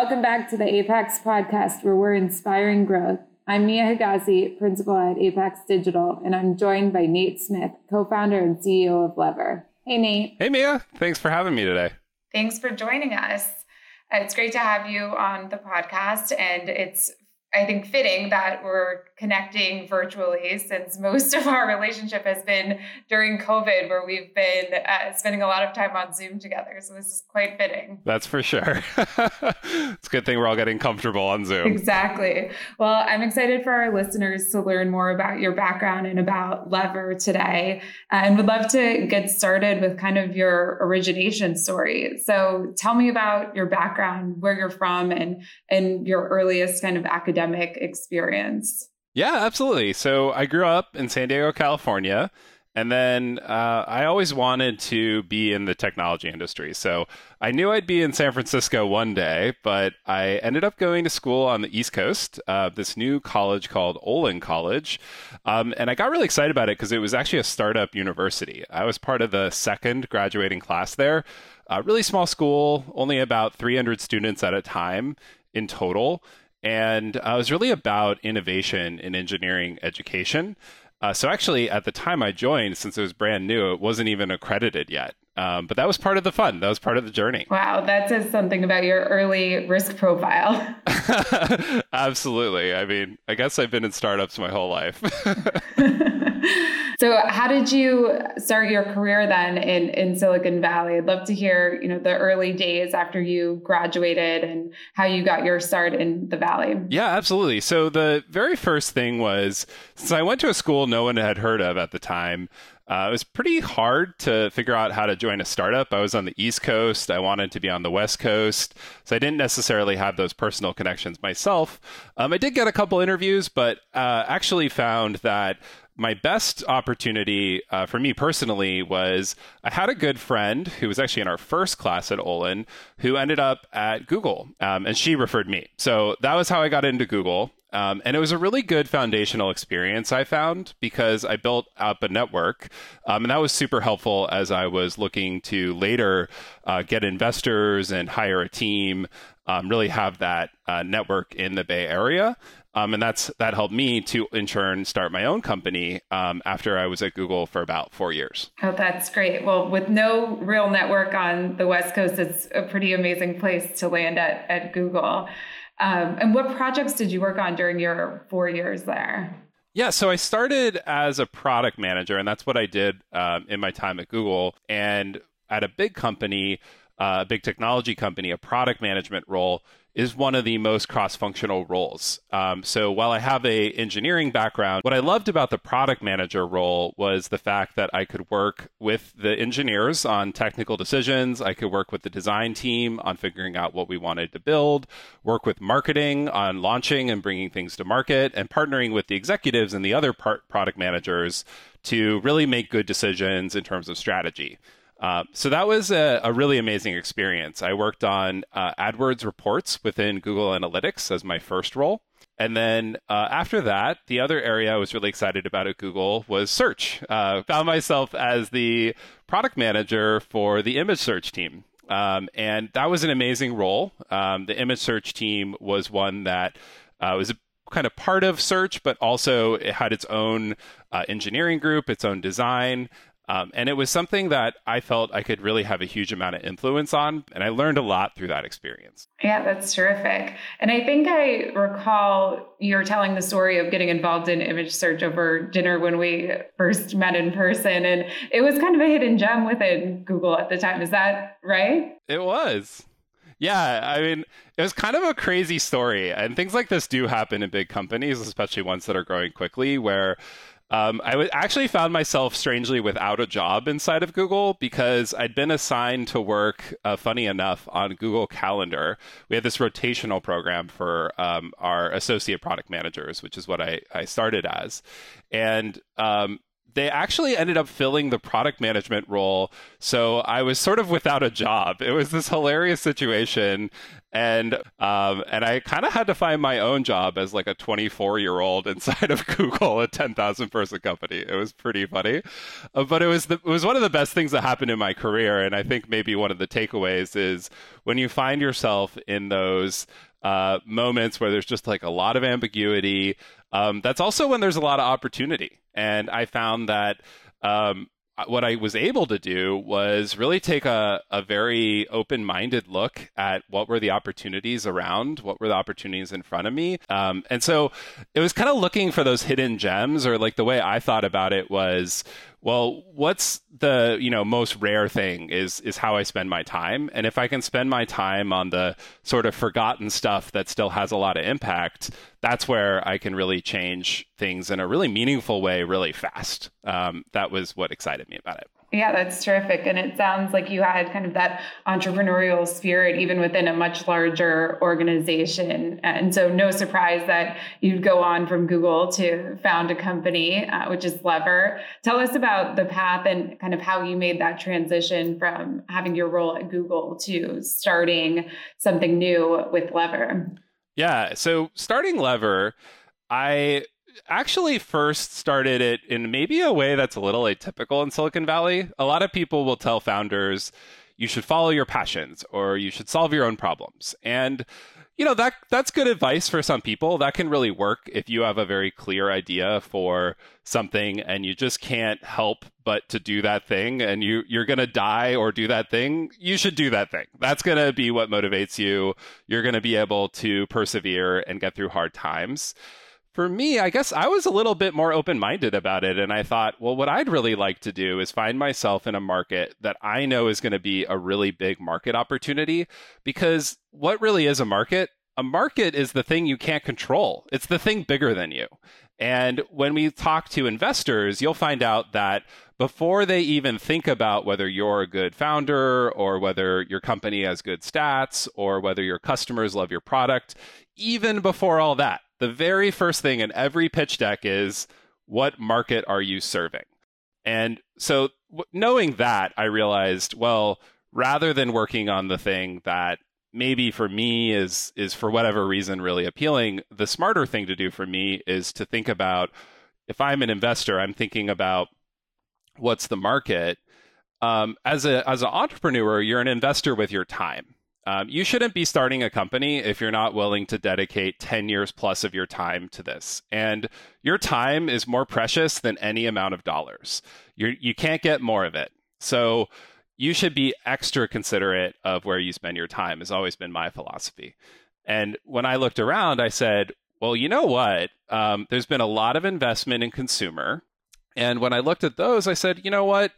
Welcome back to the Apax podcast, where we're inspiring growth. I'm Mia Hegazy, principal at Apax Digital, and I'm joined by Nate Smith, co founder and CEO of Lever. Hey, Nate. Hey, Mia. Thanks for having me today. Thanks for joining us. Uh, it's great to have you on the podcast, and it's I think fitting that we're connecting virtually since most of our relationship has been during COVID, where we've been uh, spending a lot of time on Zoom together. So this is quite fitting. That's for sure. it's a good thing we're all getting comfortable on Zoom. Exactly. Well, I'm excited for our listeners to learn more about your background and about Lever today, and would love to get started with kind of your origination story. So tell me about your background, where you're from, and and your earliest kind of academic experience? Yeah, absolutely. So I grew up in San Diego, California. And then uh, I always wanted to be in the technology industry. So I knew I'd be in San Francisco one day, but I ended up going to school on the East Coast, uh, this new college called Olin College. Um, and I got really excited about it because it was actually a startup university. I was part of the second graduating class there. A really small school, only about 300 students at a time in total and uh, it was really about innovation in engineering education. Uh, so actually, at the time I joined, since it was brand new, it wasn't even accredited yet. Um, but that was part of the fun. That was part of the journey. Wow, that says something about your early risk profile. Absolutely. I mean, I guess I've been in startups my whole life. so, how did you start your career then in, in Silicon Valley? I'd love to hear, you know, the early days after you graduated and how you got your start in the Valley. Yeah, absolutely. So, the very first thing was since I went to a school no one had heard of at the time, uh, it was pretty hard to figure out how to join a startup. I was on the East Coast. I wanted to be on the West Coast. So I didn't necessarily have those personal connections myself. Um, I did get a couple interviews, but uh, actually found that my best opportunity uh, for me personally was I had a good friend who was actually in our first class at Olin who ended up at Google, um, and she referred me. So that was how I got into Google. Um, and it was a really good foundational experience, I found, because I built up a network. Um, and that was super helpful as I was looking to later uh, get investors and hire a team, um, really have that uh, network in the Bay Area. Um, and that's that helped me to in turn start my own company um, after I was at Google for about four years. Oh, that's great. Well, with no real network on the West Coast, it's a pretty amazing place to land at, at Google. Um, and what projects did you work on during your four years there? Yeah, so I started as a product manager, and that's what I did um, in my time at Google. And at a big company, uh, a big technology company, a product management role is one of the most cross-functional roles. Um, so while I have a engineering background, what I loved about the product manager role was the fact that I could work with the engineers on technical decisions. I could work with the design team on figuring out what we wanted to build, work with marketing on launching and bringing things to market, and partnering with the executives and the other product managers to really make good decisions in terms of strategy. Uh, so that was a, a, really amazing experience. I worked on uh, AdWords reports within Google Analytics as my first role. And then uh, after that, the other area I was really excited about at Google was search. Uh, found myself as the product manager for the image search team. Um, and that was an amazing role. Um, the image search team was one that uh, was kind of part of search, but also it had its own uh, engineering group, its own design. Um, and it was something that I felt I could really have a huge amount of influence on. And I learned a lot through that experience. Yeah, that's terrific. And I think I recall you're telling the story of getting involved in image search over dinner when we first met in person. And it was kind of a hidden gem within Google at the time. Is that right? It was. Yeah, I mean, it was kind of a crazy story. And things like this do happen in big companies, especially ones that are growing quickly, where um, I w- actually found myself strangely without a job inside of Google because I'd been assigned to work, uh, funny enough, on Google Calendar. We had this rotational program for um, our associate product managers, which is what I, I started as. And um, they actually ended up filling the product management role. So I was sort of without a job. It was this hilarious situation. And um, and I kind of had to find my own job as like a 24 year old inside of Google, a 10,000 person company. It was pretty funny, uh, but it was the, it was one of the best things that happened in my career. And I think maybe one of the takeaways is when you find yourself in those uh, moments where there's just like a lot of ambiguity. Um, that's also when there's a lot of opportunity. And I found that um, what I was able to do was really take a, a very open minded look at what were the opportunities around, what were the opportunities in front of me. Um, and so it was kind of looking for those hidden gems, or like the way I thought about it was well what's the you know most rare thing is is how i spend my time. And if i can spend my time on the sort of forgotten stuff that still has a lot of impact that's where i can really change things in a really meaningful way really fast. Um, that was what excited me about it yeah, that's terrific. And it sounds like you had kind of that entrepreneurial spirit even within a much larger organization. And so, no surprise that you'd go on from Google to found a company, uh, which is Lever. Tell us about the path and kind of how you made that transition from having your role at Google to starting something new with Lever. Yeah. So, starting Lever, I actually first started it in maybe a way that's a little atypical in Silicon Valley. A lot of people will tell founders, you should follow your passions or you should solve your own problems. And you know that that's good advice for some people. That can really work if you have a very clear idea for something and you just can't help but to do that thing and you you're going to die or do that thing. You should do that thing. That's going to be what motivates you. You're going to be able to persevere and get through hard times for me, I guess I was a little bit more open minded about it. And I thought, well, what I'd really like to do is find myself in a market that I know is going to be a really big market opportunity. Because what really is a market? A market is the thing you can't control, it's the thing bigger than you. And when we talk to investors, you'll find out that before they even think about whether you're a good founder or whether your company has good stats or whether your customers love your product, even before all that, the very first thing in every pitch deck is what market are you serving? And so knowing that, I realized, well, rather than working on the thing that maybe for me is is for whatever reason really appealing, the smarter thing to do for me is to think about if I'm an investor, I'm thinking about what's the market. Um, as a as an entrepreneur, you're an investor with your time. Um, you shouldn't be starting a company if you're not willing to dedicate 10 years plus of your time to this. And your time is more precious than any amount of dollars. You're, you can't get more of it. So you should be extra considerate of where you spend your time, has always been my philosophy. And when I looked around, I said, well, you know what? Um, there's been a lot of investment in consumer. And when I looked at those, I said, you know what?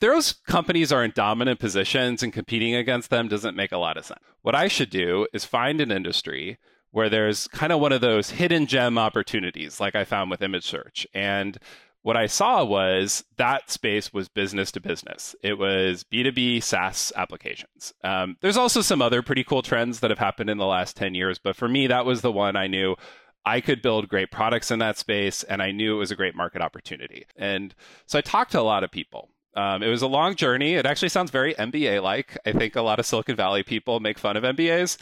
Those companies are in dominant positions and competing against them doesn't make a lot of sense. What I should do is find an industry where there's kind of one of those hidden gem opportunities like I found with image search. And what I saw was that space was business to business. It was B2B SaaS applications. Um, there's also some other pretty cool trends that have happened in the last 10 years, but for me, that was the one I knew I could build great products in that space, and I knew it was a great market opportunity. And so I talked to a lot of people. Um, it was a long journey. It actually sounds very MBA like. I think a lot of Silicon Valley people make fun of MBAs.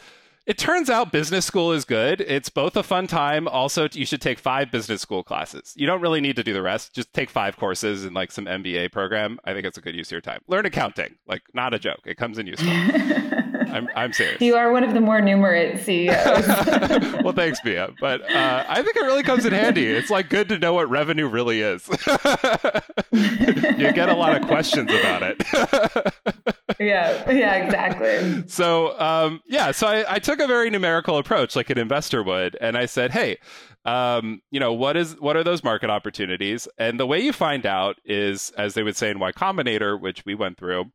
It turns out business school is good. It's both a fun time. Also, you should take five business school classes. You don't really need to do the rest. Just take five courses in like some MBA program. I think it's a good use of your time. Learn accounting. Like, not a joke. It comes in useful. I'm, I'm serious. You are one of the more numerate CEOs. well, thanks, Mia. But uh, I think it really comes in handy. It's like good to know what revenue really is. you get a lot of questions about it. yeah, yeah, exactly. So, um, yeah, so I, I, took a very numerical approach, like an investor would, and I said, hey, um, you know, what is what are those market opportunities? And the way you find out is, as they would say in Y Combinator, which we went through.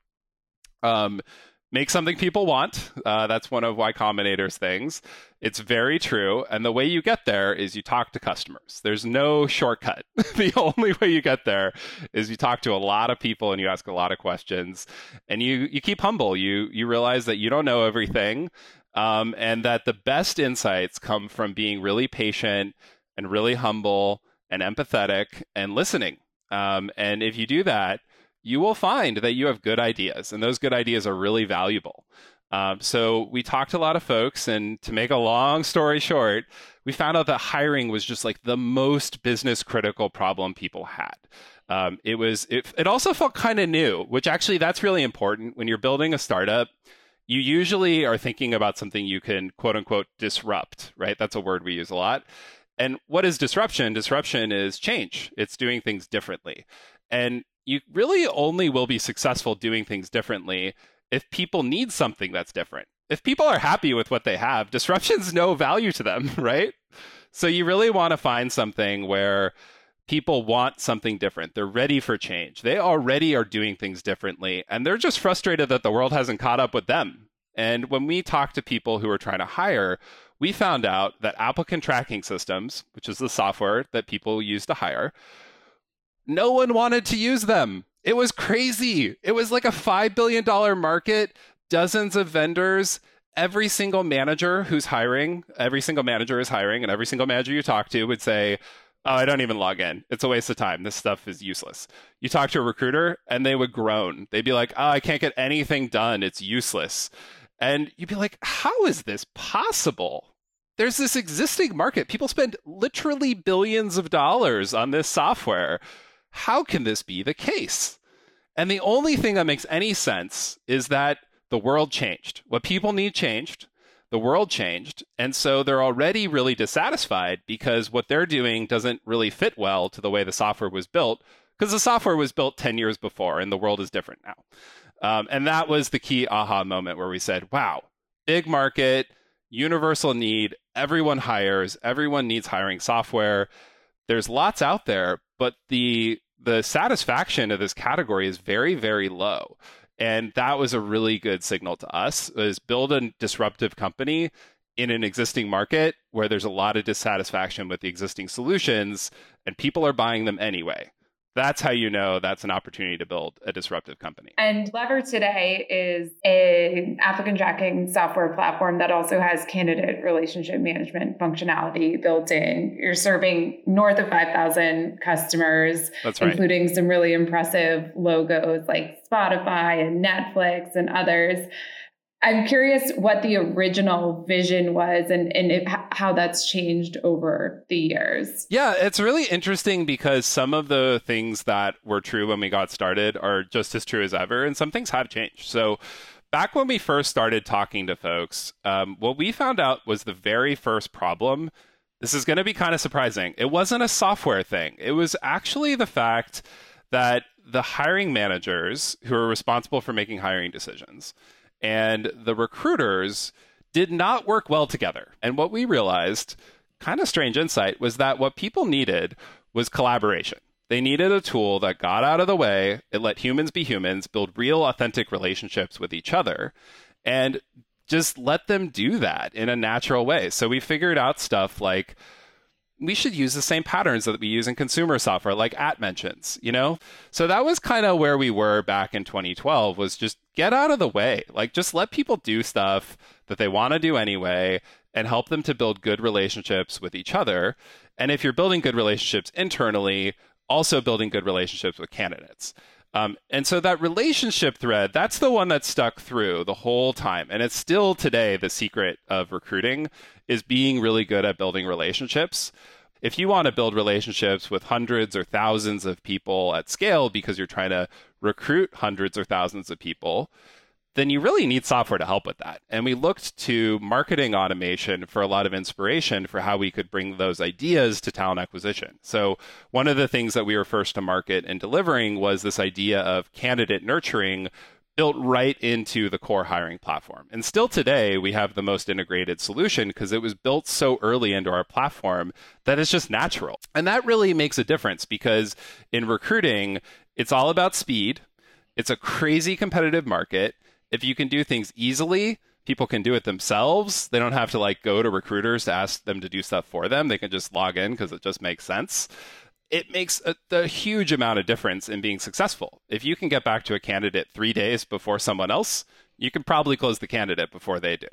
Um, make something people want. Uh, that's one of Y Combinator's things. It's very true. And the way you get there is you talk to customers. There's no shortcut. the only way you get there is you talk to a lot of people and you ask a lot of questions and you, you keep humble. You, you realize that you don't know everything um, and that the best insights come from being really patient and really humble and empathetic and listening Um, and if you do that, you will find that you have good ideas, and those good ideas are really valuable. Um, so we talked to a lot of folks, and to make a long story short, we found out that hiring was just like the most business critical problem people had. Um, it was it, it also felt kind of new, which actually that's really important when you're building a startup. You usually are thinking about something you can quote unquote disrupt, right? That's a word we use a lot. And what is disruption? Disruption is change. It's doing things differently. And you really only will be successful doing things differently if people need something that's different. If people are happy with what they have, disruption's no value to them, right? So you really want to find something where people want something different. They're ready for change. They already are doing things differently, and they're just frustrated that the world hasn't caught up with them. And when we talk to people who are trying to hire, we found out that applicant tracking systems, which is the software that people use to hire, no one wanted to use them. It was crazy. It was like a $5 billion market, dozens of vendors. Every single manager who's hiring, every single manager is hiring, and every single manager you talk to would say, Oh, I don't even log in. It's a waste of time. This stuff is useless. You talk to a recruiter and they would groan. They'd be like, Oh, I can't get anything done. It's useless. And you'd be like, How is this possible? There's this existing market. People spend literally billions of dollars on this software how can this be the case? And the only thing that makes any sense is that the world changed. What people need changed. The world changed. And so they're already really dissatisfied because what they're doing doesn't really fit well to the way the software was built because the software was built 10 years before and the world is different now. Um, and that was the key aha moment where we said, wow, big market, universal need, everyone hires, everyone needs hiring software. There's lots out there, but the the satisfaction of this category is very very low. And that was a really good signal to us is build a disruptive company in an existing market where there's a lot of dissatisfaction with the existing solutions and people are buying them anyway that's how you know that's an opportunity to build a disruptive company. And Lever today is a applicant tracking software platform that also has candidate relationship management functionality built in. You're serving north of 5,000 customers, right. including some really impressive logos like Spotify and Netflix and others. I'm curious what the original vision was and, and if, how that's changed over the years. Yeah, it's really interesting because some of the things that were true when we got started are just as true as ever, and some things have changed. So, back when we first started talking to folks, um, what we found out was the very first problem. This is going to be kind of surprising. It wasn't a software thing, it was actually the fact that the hiring managers who are responsible for making hiring decisions and the recruiters did not work well together. And what we realized, kind of strange insight, was that what people needed was collaboration. They needed a tool that got out of the way, it let humans be humans, build real, authentic relationships with each other, and just let them do that in a natural way. So we figured out stuff like we should use the same patterns that we use in consumer software like at mentions you know? So that was kind of where we were back in 2012 was just get out of the way. Like just let people do stuff that they want to do anyway and help them to build good relationships with each other. And if you're building good relationships internally also building good relationships with candidates um, and so that relationship thread, that's the one that stuck through the whole time. And it's still today the secret of recruiting is being really good at building relationships. If you want to build relationships with hundreds or thousands of people at scale because you're trying to recruit hundreds or thousands of people, then you really need software to help with that. And we looked to marketing automation for a lot of inspiration for how we could bring those ideas to talent acquisition. So, one of the things that we were first to market and delivering was this idea of candidate nurturing built right into the core hiring platform. And still today, we have the most integrated solution because it was built so early into our platform that it's just natural. And that really makes a difference because in recruiting, it's all about speed. It's a crazy competitive market if you can do things easily, people can do it themselves. They don't have to like go to recruiters to ask them to do stuff for them. They can just log in because it just makes sense. It makes a, a, huge amount of difference in being successful. If you can get back to a candidate three days before someone else, you can probably close the candidate before they do.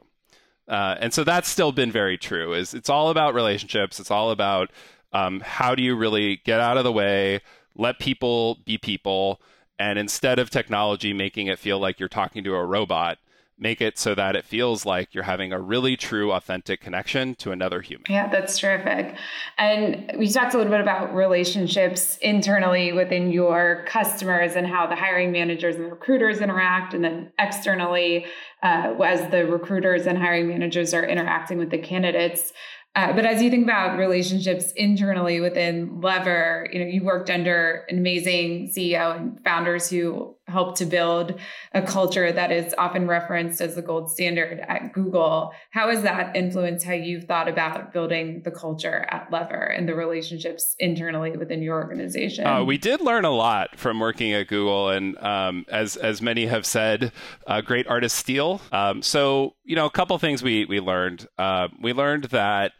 Uh, and so that's still been very true. Is it's all about relationships. It's all about um, how do you really get out of the way, let people be people. And instead of technology making it feel like you're talking to a robot, make it so that it feels like you're having a really true, authentic connection to another human. Yeah, that's terrific. And we talked a little bit about relationships internally within your customers and how the hiring managers and recruiters interact, and then externally uh, as the recruiters and hiring managers are interacting with the candidates. Uh, but as you think about relationships internally within Lever, you know, you worked under an amazing CEO and founders who helped to build a culture that is often referenced as the gold standard at Google. How has that influenced how you've thought about building the culture at Lever and the relationships internally within your organization? Uh, we did learn a lot from working at Google, and um, as as many have said, uh, great artists steal. Um, so you know, a couple things we we learned. Uh, we learned that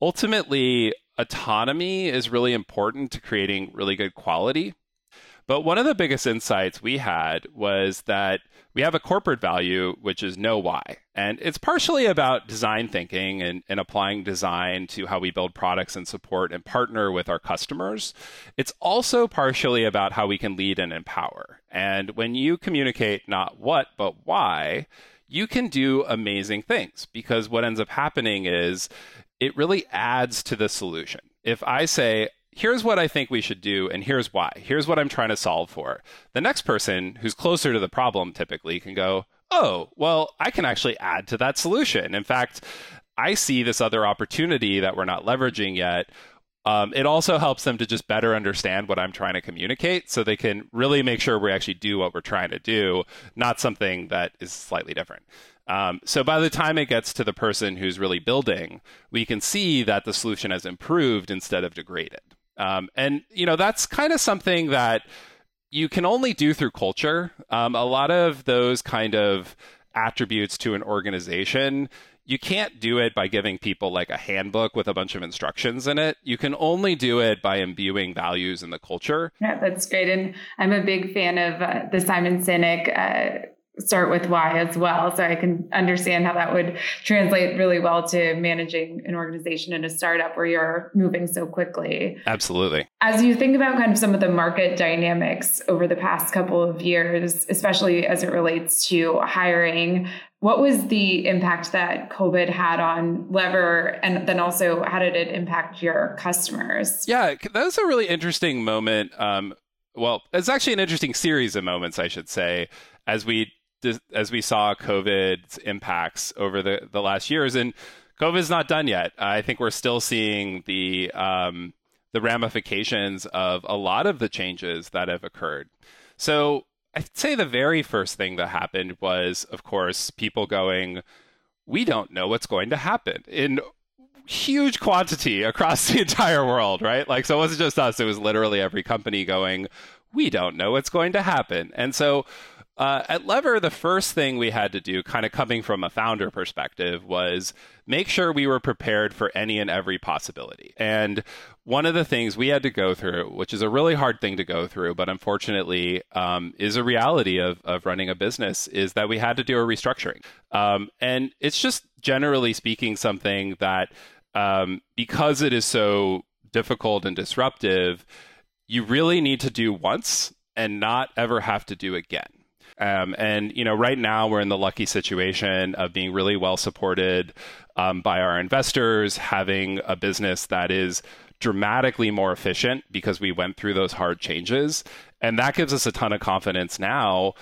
ultimately autonomy is really important to creating really good quality but one of the biggest insights we had was that we have a corporate value, which is know why. And it's partially about design thinking and, and, applying design to how we build products and support and partner with our customers. It's also partially about how we can lead and empower. And when you communicate not what, but why, you can do amazing things because what ends up happening is it really adds to the solution. If I say, here's what I think we should do, and here's why. Here's what I'm trying to solve for. The next person who's closer to the problem typically can go, oh, well, I can actually add to that solution. In fact, I see this other opportunity that we're not leveraging yet. Um, it also helps them to just better understand what I'm trying to communicate so they can really make sure we actually do what we're trying to do, not something that is slightly different. Um, so by the time it gets to the person who's really building, we can see that the solution has improved instead of degraded. Um, and you know that's kind of something that you can only do through culture. Um, a lot of those kind of attributes to an organization you can't do it by giving people like a handbook with a bunch of instructions in it. You can only do it by imbuing values in the culture. Yeah, that's great. And I'm a big fan of uh, the Simon Sinek uh, start with why as well. So I can understand how that would translate really well to managing an organization in a startup where you're moving so quickly. Absolutely. As you think about kind of some of the market dynamics over the past couple of years, especially as it relates to hiring, what was the impact that COVID had on Lever? And then also, how did it impact your customers? Yeah, that was a really interesting moment. Um, well, it's actually an interesting series of moments, I should say, as we as we saw COVID's impacts over the, the last years. And COVID's not done yet. I think we're still seeing the um, the ramifications of a lot of the changes that have occurred. So I'd say the very first thing that happened was, of course, people going, "We don't know what's going to happen." In huge quantity across the entire world, right? Like, so it wasn't just us, it was literally every company going, we don't know what's going to happen. And so uh, at Lever, the first thing we had to do, kind of coming from a founder perspective, was make sure we were prepared for any and every possibility. And one of the things we had to go through, which is a really hard thing to go through, but unfortunately um, is a reality of, of running a business, is that we had to do a restructuring. Um, and it's just generally speaking something that, um, because it is so difficult and disruptive, you really need to do once and not ever have to do again. Um, and you know, right now we're in the lucky situation of being really well supported um, by our investors, having a business that is dramatically more efficient because we went through those hard changes, and that gives us a ton of confidence now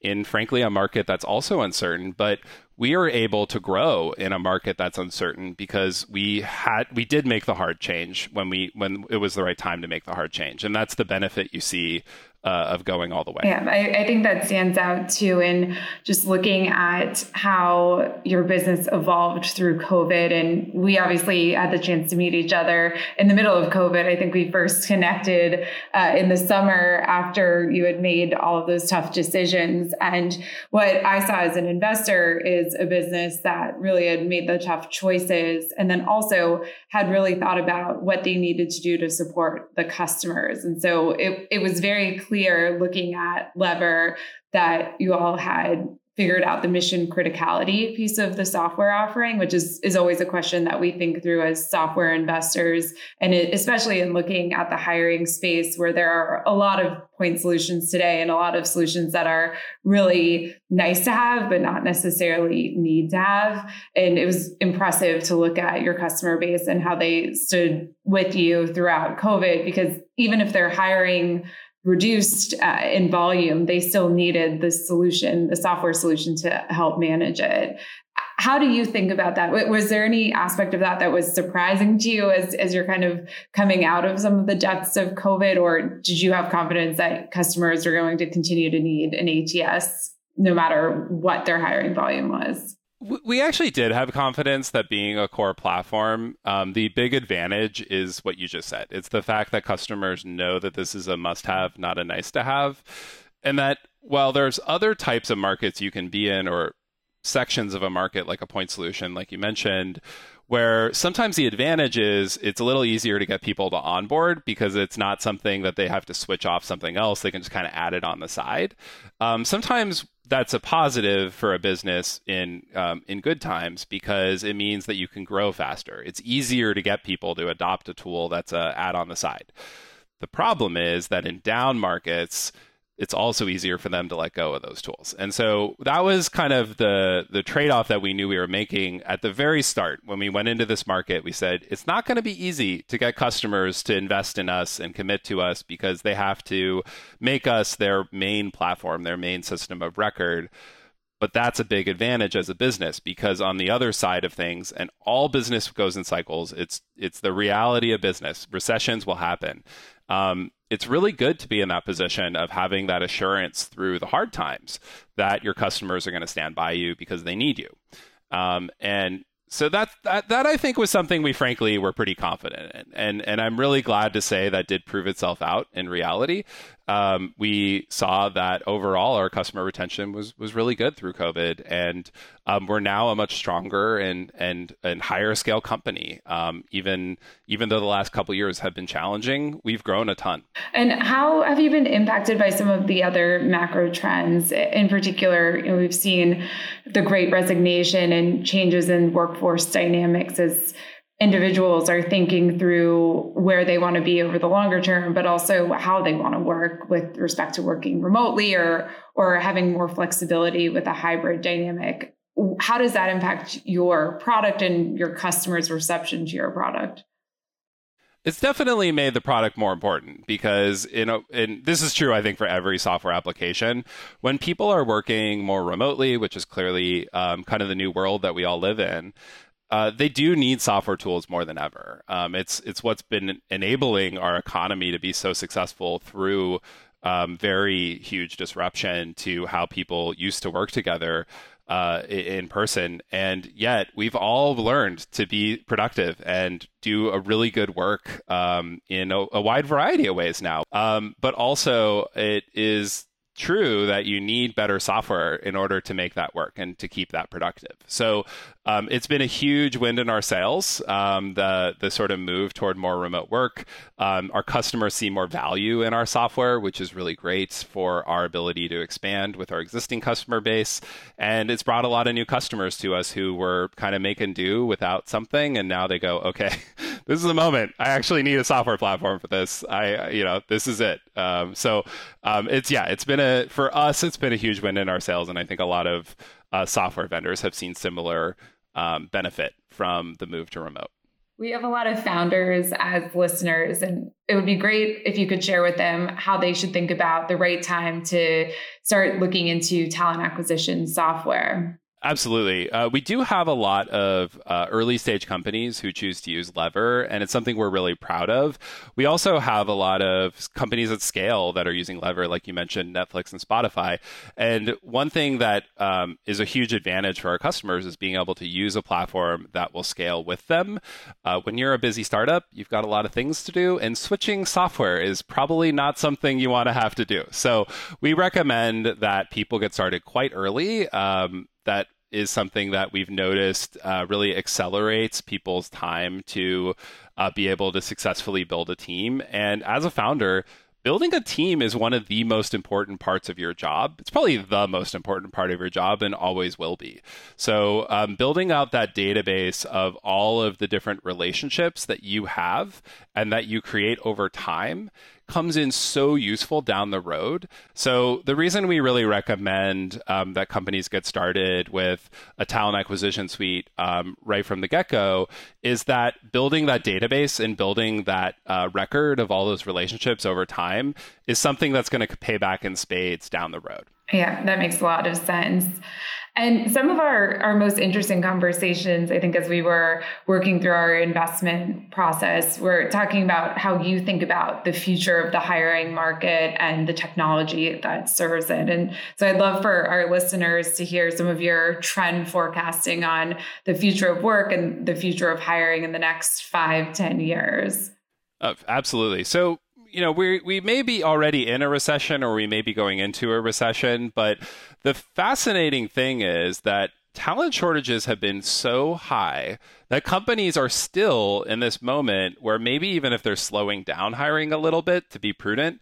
in frankly a market that's also uncertain but we are able to grow in a market that's uncertain because we had we did make the hard change when we when it was the right time to make the hard change. And that's the benefit you see uh, of going all the way. Yeah, I, I, think that stands out too in just looking at how your business evolved through COVID. And we obviously had the chance to meet each other in the middle of COVID. I think we first connected uh, in the summer after you had made all of those tough decisions. And what I saw as an investor is a business that really had made the tough choices and then also had really thought about what they needed to do to support the customers. And so it, it was very clear clear looking at Lever that you all had figured out the mission criticality piece of the software offering, which is, is always a question that we think through as software investors. And it, especially in looking at the hiring space where there are a lot of point solutions today and a lot of solutions that are really nice to have, but not necessarily need to have. And it was impressive to look at your customer base and how they stood with you throughout COVID, because even if they're hiring reduced uh, in volume, they still needed the solution, the software solution to help manage it. How do you think about that? Was there any aspect of that that was surprising to you as, as you're kind of coming out of some of the depths of COVID? Or did you have confidence that customers are going to continue to need an ATS no matter what their hiring volume was? We actually did have confidence that being a core platform, um, the big advantage is what you just said. It's the fact that customers know that this is a must have, not a nice to have. And that while there's other types of markets you can be in or sections of a market like a point solution, like you mentioned, where sometimes the advantage is it's a little easier to get people to onboard because it's not something that they have to switch off something else. They can just kind of add it on the side. Um, sometimes that's a positive for a business in um, in good times because it means that you can grow faster. It's easier to get people to adopt a tool that's a add on the side. The problem is that in down markets, it's also easier for them to let go of those tools. And so that was kind of the the trade-off that we knew we were making at the very start when we went into this market. We said it's not going to be easy to get customers to invest in us and commit to us because they have to make us their main platform, their main system of record. But that's a big advantage as a business because on the other side of things, and all business goes in cycles, it's it's the reality of business. Recessions will happen. Um, it's really good to be in that position of having that assurance through the hard times that your customers are going to stand by you because they need you. Um, and so that, that that I think was something we frankly were pretty confident in, and and I'm really glad to say that did prove itself out in reality um, we saw that overall our customer retention was was really good through COVID, and um, we're now a much stronger and and and higher scale company. Um, even even though the last couple years have been challenging, we've grown a ton. And how have you been impacted by some of the other macro trends? In particular, you know, we've seen the Great Resignation and changes in workforce dynamics as individuals are thinking through where they want to be over the longer term but also how they want to work with respect to working remotely or or having more flexibility with a hybrid dynamic. How does that impact your product and your customers reception to your product? It's definitely made the product more important because you know and this is true i think for every software application. When people are working more remotely which is clearly um, kind of the new world that we all live in uh, they do need software tools more than ever. Um, it's it's what's been enabling our economy to be so successful through um, very huge disruption to how people used to work together uh, in person. And yet, we've all learned to be productive and do a really good work um, in a, a, wide variety of ways now. Um, but also, it is true that you need better software in order to make that work and to keep that productive. So um, it's been a huge wind in our sails. Um, the the sort of move toward more remote work. Um, our customers see more value in our software, which is really great for our ability to expand with our existing customer base. And it's brought a lot of new customers to us who were kind of making do without something, and now they go, okay, this is the moment. I actually need a software platform for this. I you know this is it. Um, so um, it's yeah, it's been a for us, it's been a huge win in our sales, and I think a lot of uh, software vendors have seen similar um, benefit from the move to remote. We have a lot of founders as listeners, and it would be great if you could share with them how they should think about the right time to start looking into talent acquisition software. Absolutely. Uh, we do have a lot of uh, early stage companies who choose to use Lever, and it's something we're really proud of. We also have a lot of companies at scale that are using Lever, like you mentioned, Netflix and Spotify. And one thing that um, is a huge advantage for our customers is being able to use a platform that will scale with them. Uh, when you're a busy startup, you've got a lot of things to do, and switching software is probably not something you want to have to do. So we recommend that people get started quite early. Um, that is something that we've noticed uh, really accelerates people's time to uh, be able to successfully build a team. And as a founder, building a team is one of the most important parts of your job. It's probably the most important part of your job and always will be. So, um, building out that database of all of the different relationships that you have and that you create over time comes in so useful down the road. So, the reason we really recommend um, that companies get started with a talent acquisition suite um, right from the get go is that building that database and building that uh, record of all those relationships over time is something that's going to pay back in spades down the road. Yeah, that makes a lot of sense. And some of our, our most interesting conversations, I think, as we were working through our investment process, we're talking about how you think about the future of the hiring market and the technology that serves it. And so I'd love for our listeners to hear some of your trend forecasting on the future of work and the future of hiring in the next five, ten years. Uh, absolutely. So you know, we we may be already in a recession or we may be going into a recession, but the fascinating thing is that talent shortages have been so high that companies are still in this moment where maybe even if they're slowing down hiring a little bit to be prudent,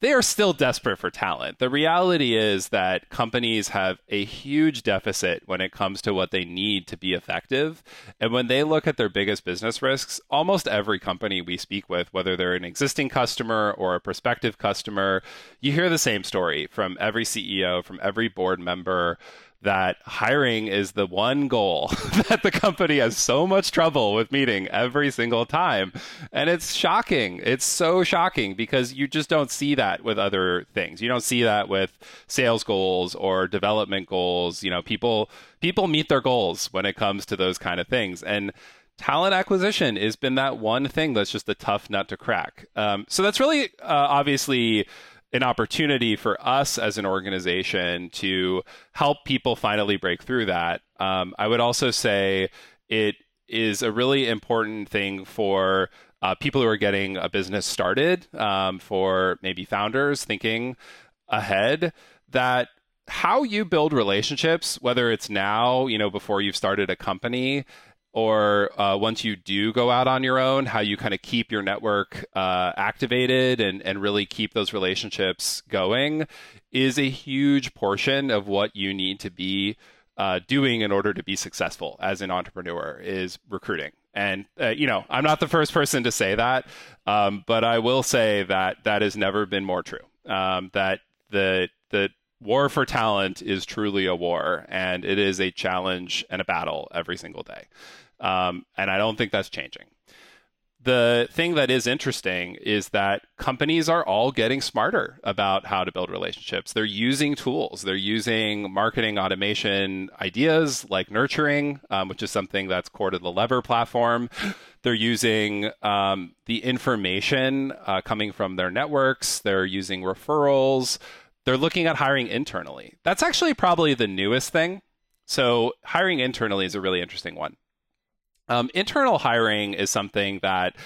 they are still desperate for talent. The reality is that companies have a huge deficit when it comes to what they need to be effective. And when they look at their biggest business risks, almost every company we speak with, whether they're an existing customer or a prospective customer, you hear the same story from every CEO, from every board member that hiring is the one goal that the company has so much trouble with meeting every single time. And it's shocking. It's so shocking because you just don't see that with other things. You don't see that with sales goals or development goals. You know, people people meet their goals when it comes to those kind of things. And talent acquisition has been that one thing that's just a tough nut to crack. Um, so that's really uh, obviously an opportunity for us as an organization to help people finally break through that. Um, I would also say it is a really important thing for uh, people who are getting a business started, um, for maybe founders thinking ahead that how you build relationships, whether it's now, you know, before you've started a company, or uh, once you do go out on your own, how you kind of keep your network uh, activated and, and really keep those relationships going is a huge portion of what you need to be uh, doing in order to be successful as an entrepreneur is recruiting. And, uh, you know, I'm not the first person to say that, um, but I will say that that has never been more true. Um, that the, the war for talent is truly a war, and it is a challenge and a battle every single day. Um, and I don't think that's changing. The thing that is interesting is that companies are all getting smarter about how to build relationships. They're using tools. They're using marketing automation ideas like nurturing, um, which is something that's core to the Lever platform. They're using um, the information uh, coming from their networks. They're using referrals. They're looking at hiring internally. That's actually probably the newest thing. So, hiring internally is a really interesting one. Um, internal hiring is something that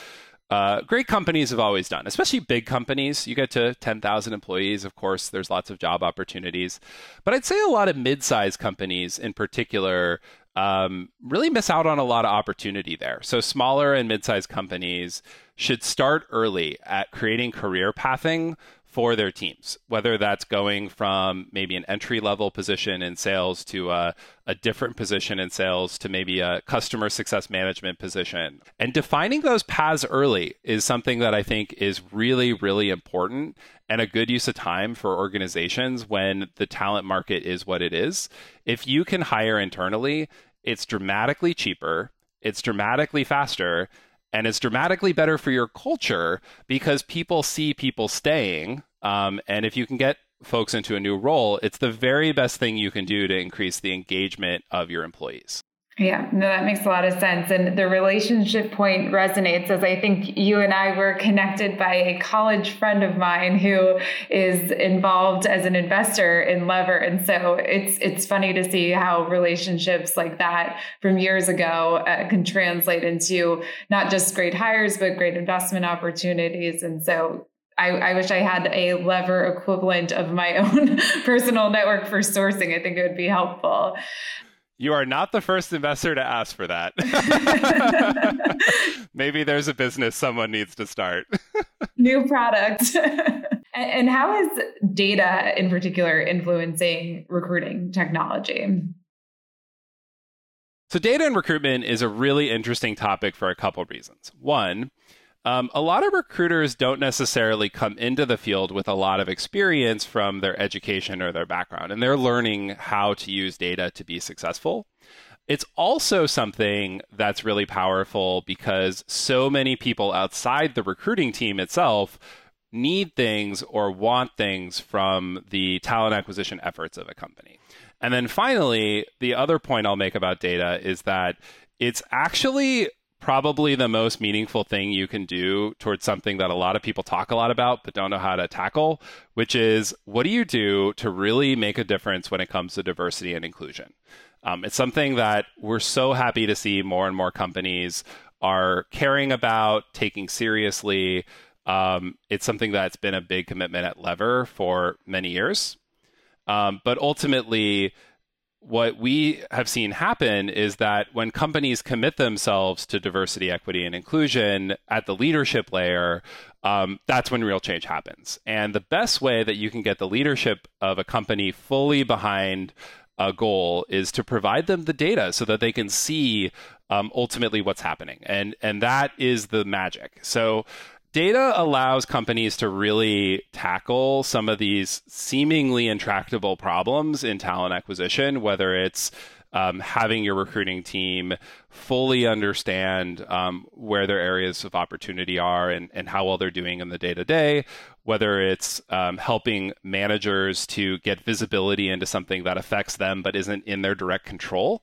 uh, great companies have always done, especially big companies. You get to 10,000 employees, of course, there's lots of job opportunities. But I'd say a lot of mid sized companies in particular um, really miss out on a lot of opportunity there. So, smaller and mid sized companies should start early at creating career pathing for their teams, whether that's going from maybe an entry level position in sales to a, a, different position in sales to maybe a customer success management position. And defining those paths early is something that I think is really, really important and a good use of time for organizations when the talent market is what it is. If you can hire internally, it's dramatically cheaper, it's dramatically faster and it's dramatically better for your culture because people see people staying. Um, and if you can get folks into a new role, it's the very best thing you can do to increase the engagement of your employees. Yeah, no, that makes a lot of sense. And the relationship point resonates as I think you and I were connected by a college friend of mine who is involved as an investor in Lever. And so it's it's funny to see how relationships like that from years ago uh, can translate into not just great hires, but great investment opportunities. And so I, I, wish I had a lever equivalent of my own personal network for sourcing. I think it would be helpful. You are not the first investor to ask for that. maybe there's a business someone needs to start. New product. and how is data in particular influencing recruiting technology? So, data and recruitment is a really interesting topic for a couple of reasons. One, um, a lot of recruiters don't necessarily come into the field with a lot of experience from their education or their background, and they're learning how to use data to be successful. It's also something that's really powerful because so many people outside the recruiting team itself need things or want things from the talent acquisition efforts of a company. And then finally, the other point I'll make about data is that it's actually probably the most meaningful thing you can do towards something that a lot of people talk a lot about but don't know how to tackle, which is what do you do to really make a difference when it comes to diversity and inclusion? Um, it's something that we're so happy to see more and more companies are caring about, taking seriously. Um, it's something that's been a big commitment at Lever for many years. Um, but ultimately, what we have seen happen is that when companies commit themselves to diversity, equity, and inclusion at the leadership layer, um, that's when real change happens. And the best way that you can get the leadership of a company fully behind a goal is to provide them the data so that they can see um, ultimately what's happening. And and that is the magic. So data allows companies to really tackle some of these seemingly intractable problems in talent acquisition, whether it's um, having your recruiting team fully understand um, where their areas of opportunity are and, and how well they're doing in the day to day, whether it's um, helping managers to get visibility into something that affects them but isn't in their direct control.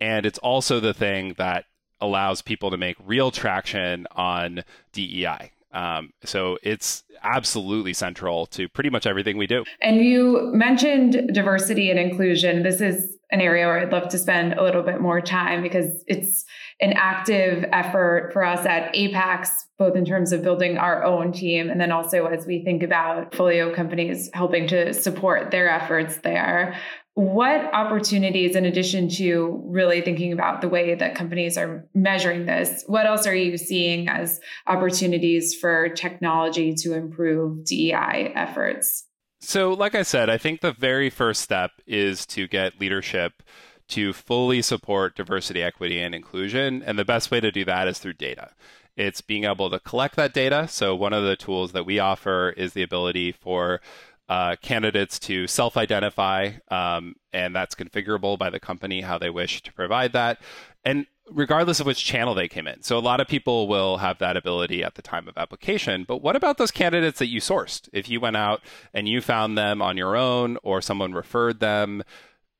And it's also the thing that allows people to make real traction on DEI. Um, so it's absolutely central to pretty much everything we do. And you mentioned diversity and inclusion. This is an area where I'd love to spend a little bit more time because it's an active effort for us at Apax, both in terms of building our own team and then also as we think about folio companies helping to support their efforts there what opportunities in addition to really thinking about the way that companies are measuring this what else are you seeing as opportunities for technology to improve dei efforts? So like i said i think the very first step is to get leadership to fully support diversity equity and inclusion. And the best way to do that is through data. It's being able to collect that data. So one of the tools that we offer is the ability for uh, candidates to self identify, um, and that's configurable by the company how they wish to provide that. And regardless of which channel they came in. So a lot of people will have that ability at the time of application. But what about those candidates that you sourced? If you went out and you found them on your own or someone referred them,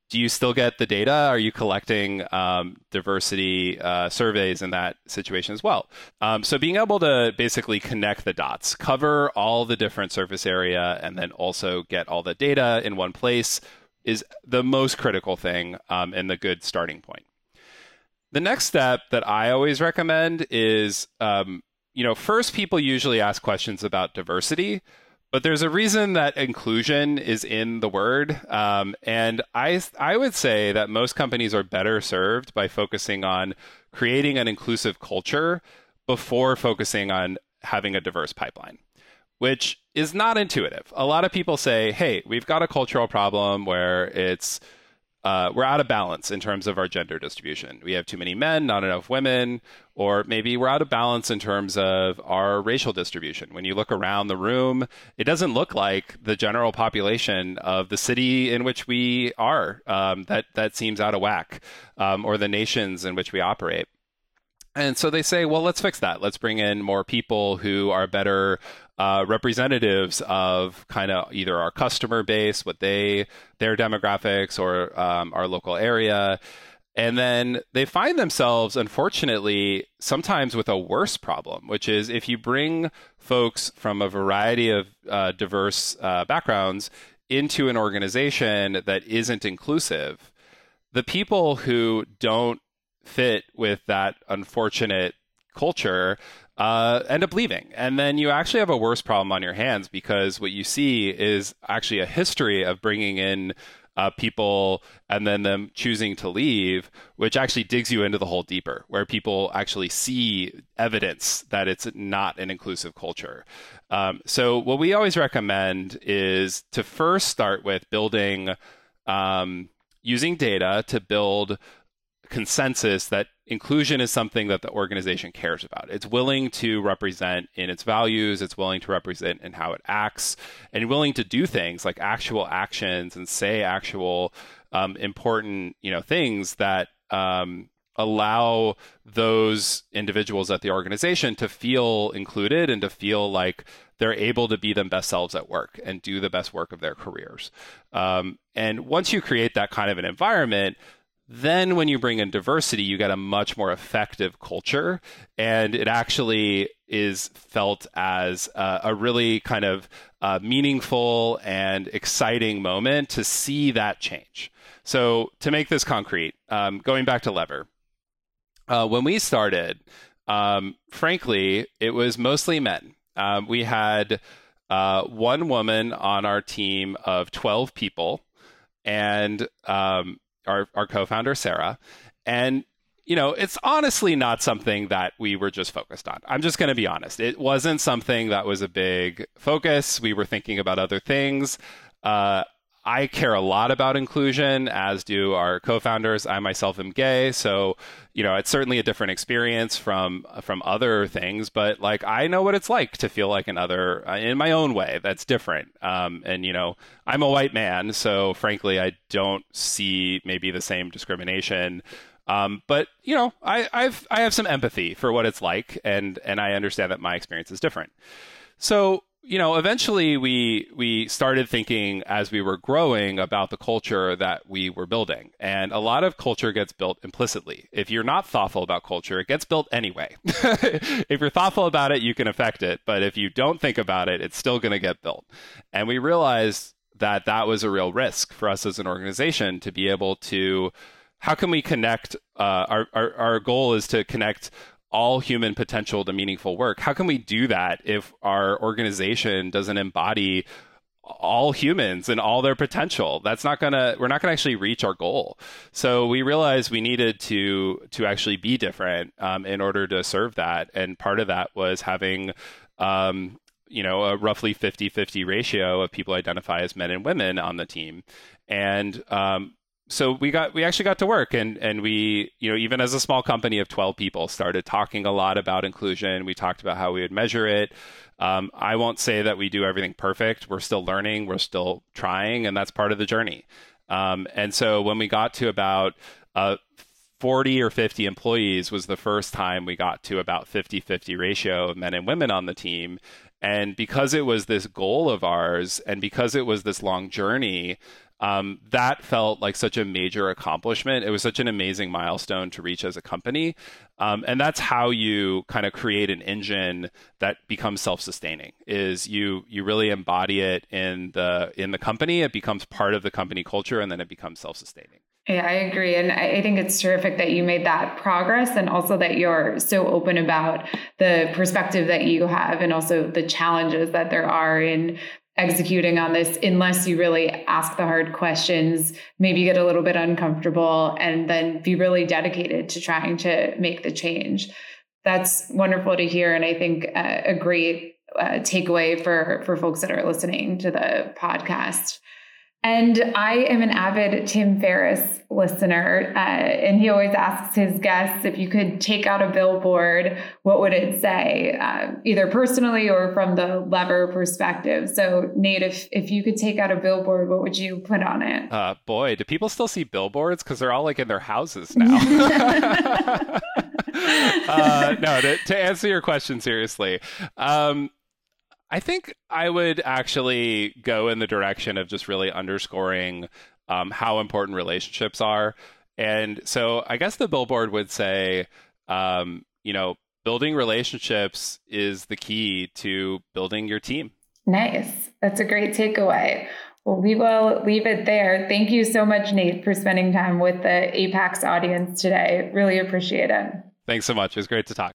do you still get the data? Are you collecting um, diversity uh, surveys in that situation as well? Um, so being able to basically connect the dots, cover all the different surface area, and then also get all the data in one place is the most critical thing um, and the good starting point. The next step that I always recommend is, um, you know, first people usually ask questions about diversity but there's a reason that inclusion is in the word. Um, and I, I would say that most companies are better served by focusing on creating an inclusive culture before focusing on having a diverse pipeline, which is not intuitive. A lot of people say, hey, we've got a cultural problem where it's uh, we're out of balance in terms of our gender distribution. We have too many men, not enough women, or maybe we're out of balance in terms of our racial distribution. When you look around the room, it doesn't look like the general population of the city in which we are. Um, that that seems out of whack, um, or the nations in which we operate. And so they say, well, let's fix that. Let's bring in more people who are better uh, representatives of kind of either our customer base, what they their demographics, or um, our local area. And then they find themselves, unfortunately, sometimes with a worse problem, which is if you bring folks from a variety of uh, diverse uh, backgrounds into an organization that isn't inclusive, the people who don't fit with that unfortunate culture uh, end up leaving. And then you actually have a worse problem on your hands because what you see is actually a history of bringing in uh, people and then them choosing to leave, which actually digs you into the hole deeper, where people actually see evidence that it's not an inclusive culture. Um, so, what we always recommend is to first start with building, um, using data to build consensus that inclusion is something that the organization cares about. It's willing to represent in its values, it's willing to represent in how it acts, and willing to do things like actual actions and say actual um, important you know things that um, allow those individuals at the organization to feel included and to feel like they're able to be them best selves at work and do the best work of their careers. Um, and once you create that kind of an environment, then, when you bring in diversity, you get a much more effective culture. And it actually is felt as a, really kind of uh, meaningful and exciting moment to see that change. So, to make this concrete, um, going back to Lever, uh, when we started, um, frankly, it was mostly men. Um, we had uh, one woman on our team of 12 people. And um, our, our co-founder Sarah, and you know, it's honestly not something that we were just focused on. I'm just going to be honest. It wasn't something that was a big focus. We were thinking about other things. Uh, I care a lot about inclusion, as do our co-founders. I myself am gay, so you know it's certainly a different experience from from other things. But like I know what it's like to feel like another uh, in my own way. That's different. Um, and you know I'm a white man, so frankly I don't see maybe the same discrimination. Um, but you know I, I've I have some empathy for what it's like, and and I understand that my experience is different. So you know, eventually we we started thinking as we were growing about the culture that we were building. And a lot of culture gets built implicitly. If you're not thoughtful about culture, it gets built anyway. if you're thoughtful about it, you can affect it, but if you don't think about it, it's still going to get built. And we realized that that was a real risk for us as an organization to be able to how can we connect uh, our, our, our goal is to connect all human potential to meaningful work. How can we do that if our organization doesn't embody all humans and all their potential? That's not gonna we're not gonna actually reach our goal. So we realized we needed to to actually be different um, in order to serve that, and part of that was having. Um, you know, a roughly 50 50 ratio of people identify as men and women on the team. And um, so we got we actually got to work and and we you know even as a small company of 12 people started talking a lot about inclusion. We talked about how we would measure it. Um, i won't say that we do everything perfect. We're still learning. We're still trying and that's part of the journey. Um, and so when we got to about uh, 40 or 50 employees was the first time we got to about 50 50 ratio of men and women on the team. And because it was this goal of ours and because it was this long journey um, that felt like such a major accomplishment. It was such an amazing milestone to reach as a company. Um, and that's how you kind of create an engine that becomes self-sustaining is you you really embody it in the in the company it becomes part of the company culture and then it becomes self-sustaining yeah, I agree. And I think it's terrific that you made that progress and also that you're so open about the perspective that you have and also the challenges that there are in executing on this unless you really ask the hard questions, maybe get a little bit uncomfortable, and then be really dedicated to trying to make the change. That's wonderful to hear, and I think uh, a great uh, takeaway for for folks that are listening to the podcast. And I am an avid Tim Ferriss listener, uh, and he always asks his guests if you could take out a billboard, what would it say, uh, either personally or from the lever perspective. So, Nate, if if you could take out a billboard, what would you put on it? Uh, boy, do people still see billboards? Because they're all like in their houses now. uh, no, to, to, answer your question seriously, um, I think I would actually go in the direction of just really underscoring um, how important relationships are. And so I guess the billboard would say, um, you know, building relationships is the key to building your team. Nice. That's a great takeaway. Well, we will leave it there. Thank you so much, Nate, for spending time with the Apax audience today. Really appreciate it. Thanks so much. It was great to talk.